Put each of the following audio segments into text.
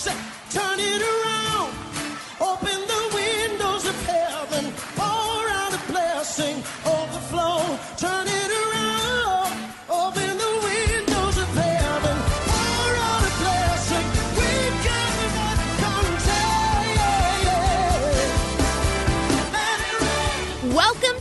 Say, turn it around. Open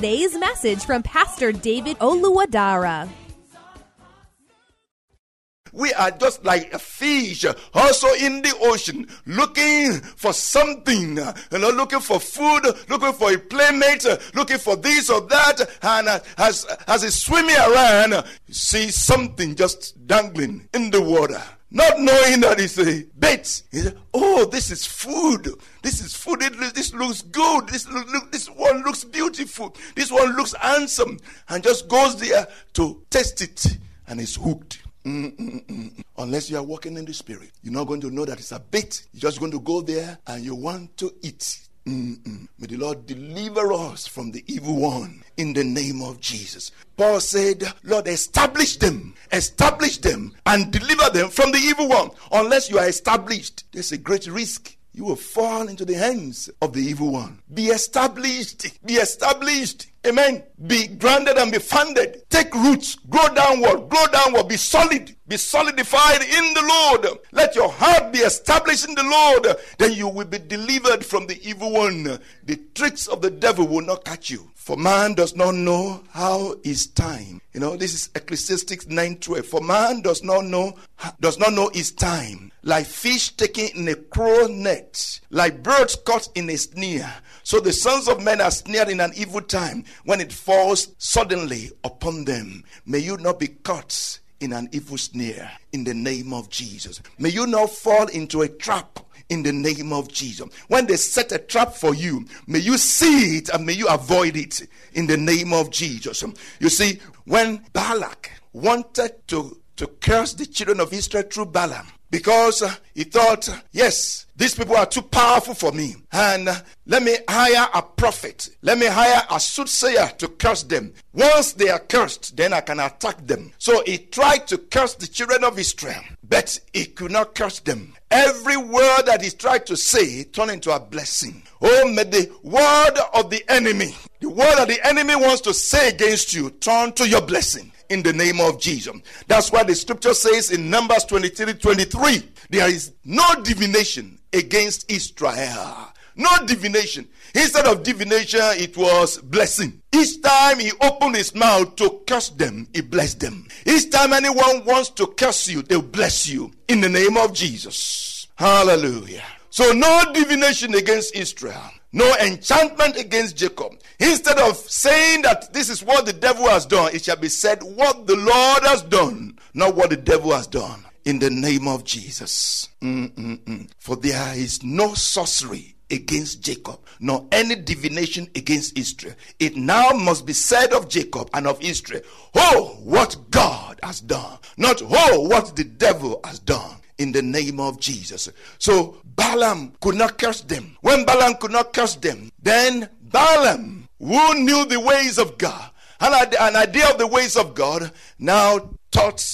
message from Pastor David Oluwadara. We are just like a fish, also in the ocean, looking for something, you know, looking for food, looking for a playmate, looking for this or that, and as as it's swimming around, see something just dangling in the water. Not knowing that it's a bait. He said, Oh, this is food. This is food. It, this looks good. This look, this one looks beautiful. This one looks handsome. And just goes there to test it and is hooked. Mm-mm-mm. Unless you are walking in the spirit, you're not going to know that it's a bait. You're just going to go there and you want to eat. Mm-mm. May the Lord deliver us from the evil one in the name of Jesus. Paul said, Lord, establish them, establish them, and deliver them from the evil one. Unless you are established, there's a great risk you will fall into the hands of the evil one. Be established. Be established. Amen. Be grounded and be funded. Take roots. Grow downward. Grow downward. Be solid. Be solidified in the Lord. Let your heart be established in the Lord. Then you will be delivered from the evil one. The tricks of the devil will not catch you. For man does not know how is time. You know, this is Ecclesiastes 9:12. For man does not know does not know his time. Like fish taken in a crow net, like birds caught in a snare. So the sons of men are snared in an evil time when it falls suddenly upon them. May you not be caught in an evil snare in the name of Jesus. May you not fall into a trap in the name of Jesus. When they set a trap for you, may you see it and may you avoid it in the name of Jesus. You see, when Balak wanted to, to curse the children of Israel through Balaam, because uh, he thought, uh, yes, these people are too powerful for me. And uh, let me hire a prophet. Let me hire a soothsayer to curse them. Once they are cursed, then I can attack them. So he tried to curse the children of Israel, but he could not curse them. Every word that he tried to say turned into a blessing. Oh, may the word of the enemy, the word that the enemy wants to say against you, turn to your blessing in the name of Jesus. That's why the scripture says in Numbers 23 23, there is no divination against Israel. No divination. Instead of divination, it was blessing. Each time he opened his mouth to curse them, he blessed them. Each time anyone wants to curse you, they'll bless you in the name of Jesus. Hallelujah. So, no divination against Israel, no enchantment against Jacob. Instead of saying that this is what the devil has done, it shall be said what the Lord has done, not what the devil has done. In the name of Jesus. Mm-mm-mm. For there is no sorcery against Jacob, nor any divination against Israel. It now must be said of Jacob and of Israel, Oh, what God has done, not oh, what the devil has done in the name of Jesus. So Balaam could not curse them. When Balaam could not curse them, then Balaam, who knew the ways of God, and had an idea of the ways of God, now taught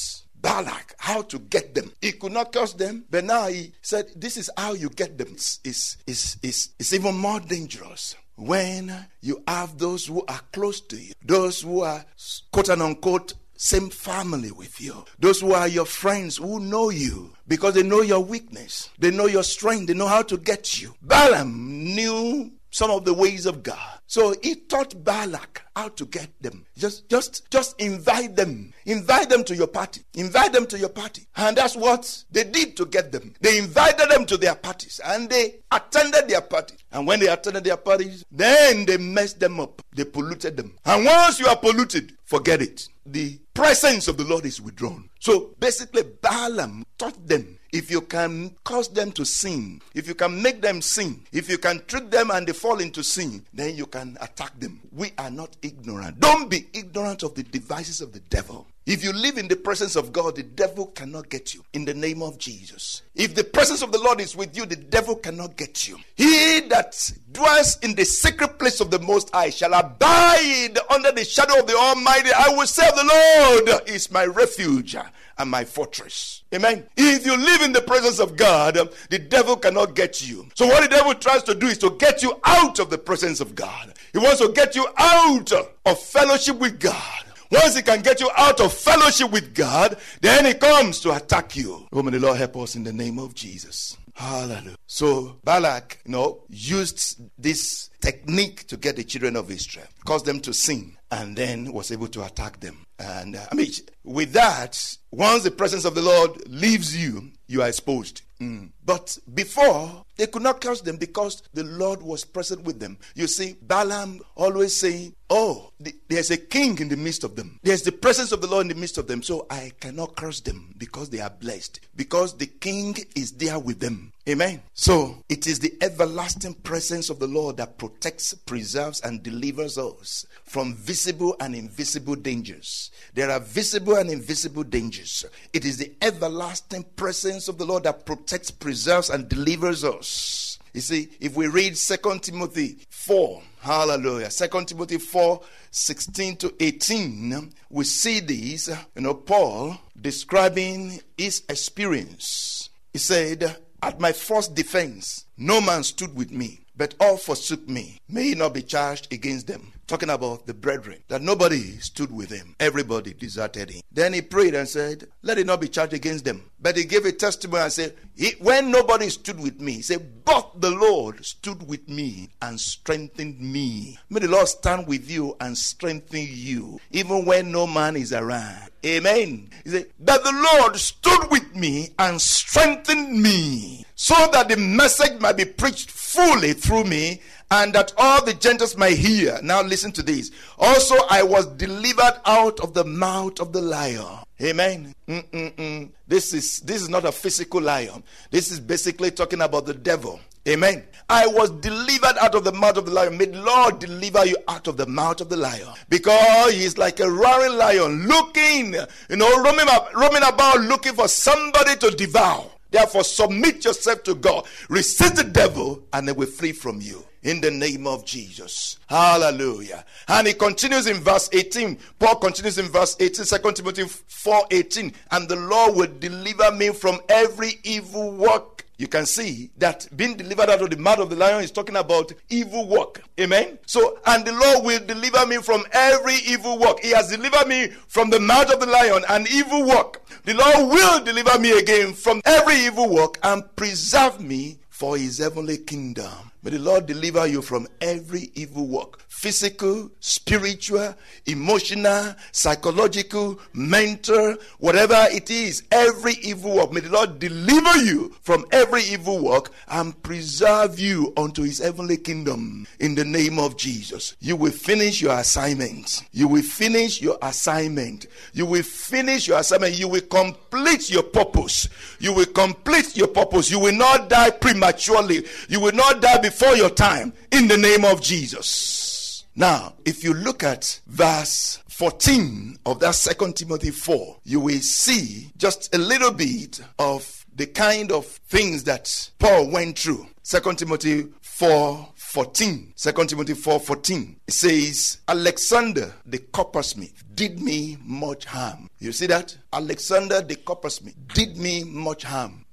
Balak how to get them. He could not curse them, but now he said, This is how you get them. It's, it's, it's, it's, it's even more dangerous when you have those who are close to you, those who are quote and unquote same family with you. Those who are your friends who know you because they know your weakness, they know your strength, they know how to get you. Balaam knew some of the ways of God. So he taught Balak how to get them. Just just just invite them. Invite them to your party. Invite them to your party. And that's what they did to get them. They invited them to their parties and they attended their parties. And when they attended their parties, then they messed them up. They polluted them. And once you are polluted, forget it. The presence of the Lord is withdrawn. So basically Balaam taught them if you can cause them to sin, if you can make them sin, if you can trick them and they fall into sin, then you can attack them. We are not ignorant. Don't be ignorant of the devices of the devil. If you live in the presence of God, the devil cannot get you in the name of Jesus. If the presence of the Lord is with you, the devil cannot get you. He that dwells in the secret place of the Most High shall abide under the shadow of the Almighty. I will say, The Lord is my refuge and my fortress. Amen. If you live in the presence of God, um, the devil cannot get you. So, what the devil tries to do is to get you out of the presence of God. He wants to get you out of fellowship with God. Once he can get you out of fellowship with God, then he comes to attack you. Oh, may the Lord help us in the name of Jesus. Hallelujah. So Balak, you know, used this technique to get the children of Israel, caused them to sin, and then was able to attack them. And uh, I mean, with that, once the presence of the Lord leaves you, you are exposed. Mm. But before, they could not catch them because the Lord was present with them. You see, Balaam always saying, Oh, the, there's a king in the midst of them. There's the presence of the Lord in the midst of them. So I cannot curse them because they are blessed. Because the king is there with them. Amen. So it is the everlasting presence of the Lord that protects, preserves, and delivers us from visible and invisible dangers. There are visible and invisible dangers. It is the everlasting presence of the Lord that protects, preserves, and delivers us. You see, if we read 2 Timothy 4, hallelujah, 2 Timothy 4 16 to 18, we see this, you know, Paul describing his experience. He said, At my first defense, no man stood with me, but all forsook me. May he not be charged against them talking about the brethren, that nobody stood with him. Everybody deserted him. Then he prayed and said, Let it not be charged against them. But he gave a testimony and said, When nobody stood with me, he said, But the Lord stood with me and strengthened me. May the Lord stand with you and strengthen you, even when no man is around. Amen. He said, That the Lord stood with me and strengthened me, so that the message might be preached fully through me and that all the Gentiles might hear. Now listen to this. Also, I was delivered out of the mouth of the lion. Amen. Mm-mm-mm. This is this is not a physical lion. This is basically talking about the devil. Amen. I was delivered out of the mouth of the lion. May the Lord deliver you out of the mouth of the lion. Because he is like a roaring lion looking, you know, roaming, roaming about looking for somebody to devour. Therefore, submit yourself to God. Resist the devil, and they will flee from you in the name of Jesus. Hallelujah. And he continues in verse 18. Paul continues in verse 18, 2 Timothy 4 18. And the Lord will deliver me from every evil work. You can see that being delivered out of the mouth of the lion is talking about evil work. Amen. So, and the Lord will deliver me from every evil work. He has delivered me from the mouth of the lion and evil work. The Lord will deliver me again from every evil work and preserve me for his heavenly kingdom. May the Lord deliver you from every evil work physical, spiritual, emotional, psychological, mental, whatever it is, every evil work. May the Lord deliver you from every evil work and preserve you unto his heavenly kingdom in the name of Jesus. You will finish your assignment. You will finish your assignment. You will finish your assignment. You will complete your purpose. You will complete your purpose. You will not die prematurely. You will not die before your time in the name of Jesus. Now, if you look at verse 14 of that second Timothy 4, you will see just a little bit of the kind of things that Paul went through. Second Timothy 4 14. 2 Timothy 4 14. It says, Alexander the coppersmith did me much harm. You see that? Alexander the coppersmith did me much harm.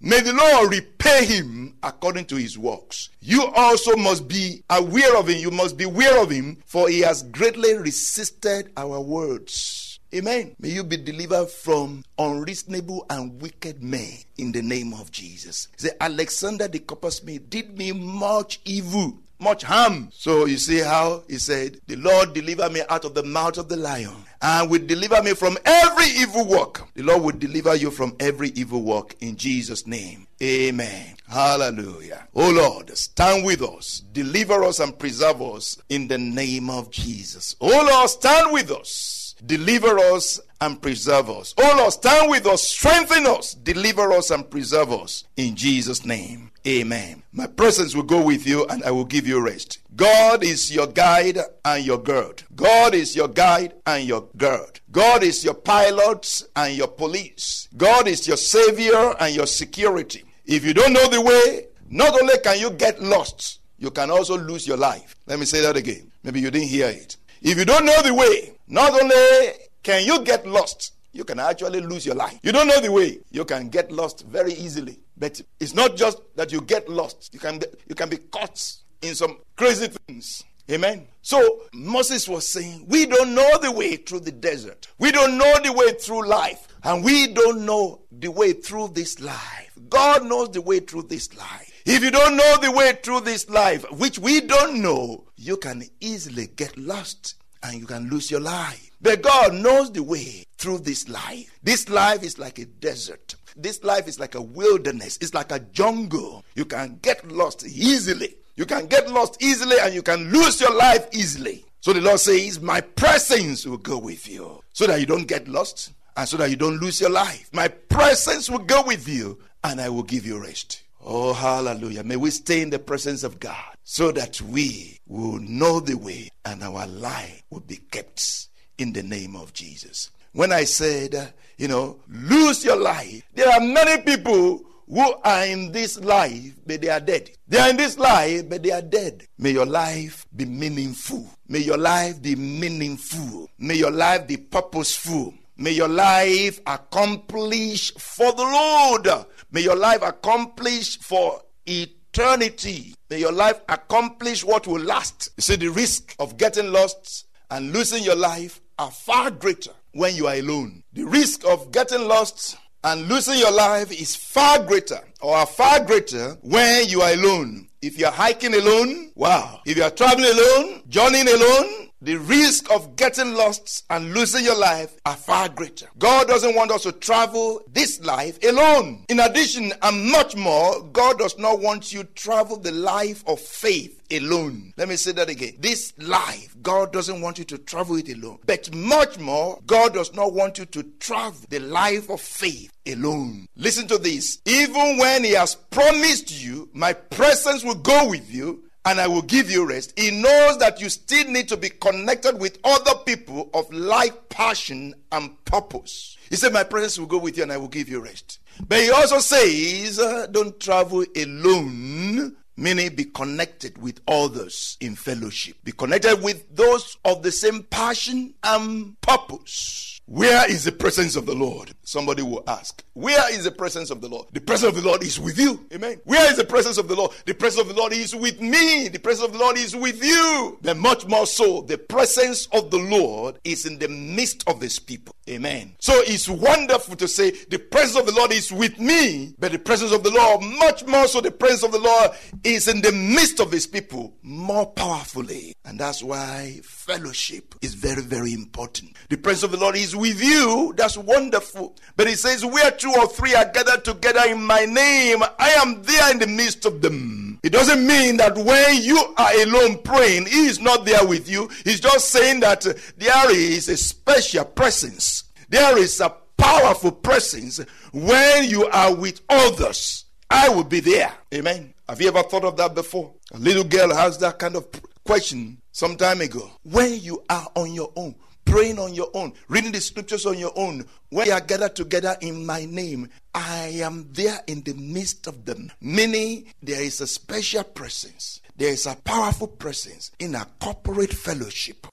May the Lord repay him according to his works. You also must be aware of him. You must be aware of him, for he has greatly resisted our words. Amen. May you be delivered from unreasonable and wicked men in the name of Jesus. Say, Alexander the coppersmith did me much evil much harm. So you see how he said, The Lord deliver me out of the mouth of the lion and will deliver me from every evil work. The Lord will deliver you from every evil work in Jesus' name. Amen. Hallelujah. Oh Lord, stand with us, deliver us and preserve us in the name of Jesus. Oh Lord, stand with us, deliver us and preserve us. Oh Lord, stand with us, strengthen us, deliver us and preserve us in Jesus' name. Amen. My presence will go with you and I will give you rest. God is your guide and your gird. God is your guide and your gird. God is your pilot and your police. God is your savior and your security. If you don't know the way, not only can you get lost, you can also lose your life. Let me say that again. Maybe you didn't hear it. If you don't know the way, not only can you get lost, you can actually lose your life. You don't know the way, you can get lost very easily. But it's not just that you get lost. You can you can be caught in some crazy things. Amen. So Moses was saying, We don't know the way through the desert. We don't know the way through life. And we don't know the way through this life. God knows the way through this life. If you don't know the way through this life, which we don't know, you can easily get lost and you can lose your life. But God knows the way through this life. This life is like a desert. This life is like a wilderness. It's like a jungle. You can get lost easily. You can get lost easily and you can lose your life easily. So the Lord says, My presence will go with you so that you don't get lost and so that you don't lose your life. My presence will go with you and I will give you rest. Oh, hallelujah. May we stay in the presence of God so that we will know the way and our life will be kept in the name of Jesus. When I said, you know, lose your life, there are many people who are in this life, but they are dead. They are in this life, but they are dead. May your life be meaningful. May your life be meaningful. May your life be purposeful. May your life accomplish for the Lord. May your life accomplish for eternity. May your life accomplish what will last. You see, the risk of getting lost and losing your life are far greater when you are alone. The risk of getting lost and losing your life is far greater or are far greater when you are alone. If you're hiking alone, wow. If you're traveling alone, journeying alone, the risk of getting lost and losing your life are far greater. God doesn't want us to travel this life alone. In addition, and much more, God does not want you to travel the life of faith alone. Let me say that again. This life, God doesn't want you to travel it alone. But much more, God does not want you to travel the life of faith alone. Listen to this. Even when He has promised you, my presence will go with you and I will give you rest. He knows that you still need to be connected with other people of like passion and purpose. He said, My presence will go with you and I will give you rest. But he also says, uh, Don't travel alone. Meaning, be connected with others in fellowship. Be connected with those of the same passion and purpose. Where is the presence of the Lord? Somebody will ask. Where is the presence of the Lord? The presence of the Lord is with you. Amen. Where is the presence of the Lord? The presence of the Lord is with me. The presence of the Lord is with you. But much more so, the presence of the Lord is in the midst of his people. Amen. So it's wonderful to say the presence of the Lord is with me, but the presence of the Lord, much more so, the presence of the Lord is in the midst of his people more powerfully. And that's why fellowship is very, very important. The presence of the Lord is with you. That's wonderful. But he says, Where two or three are gathered together in my name, I am there in the midst of them. It doesn't mean that when you are alone praying, he is not there with you. He's just saying that there is a special presence. There is a powerful presence when you are with others. I will be there. Amen. Have you ever thought of that before? A little girl has that kind of question some time ago. When you are on your own, praying on your own, reading the scriptures on your own, when you are gathered together in my name, I am there in the midst of them. Meaning, there is a special presence, there is a powerful presence in a corporate fellowship.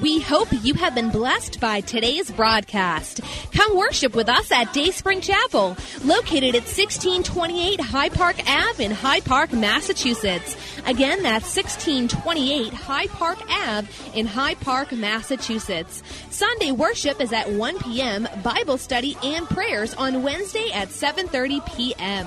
We hope you have been blessed by today's broadcast. Come worship with us at Dayspring Chapel, located at 1628 Hyde Park Ave in Hyde Park, Massachusetts. Again, that's 1628 Hyde Park Ave in Hyde Park, Massachusetts. Sunday worship is at 1 p.m., Bible study and prayers on Wednesday at 7:30 p.m.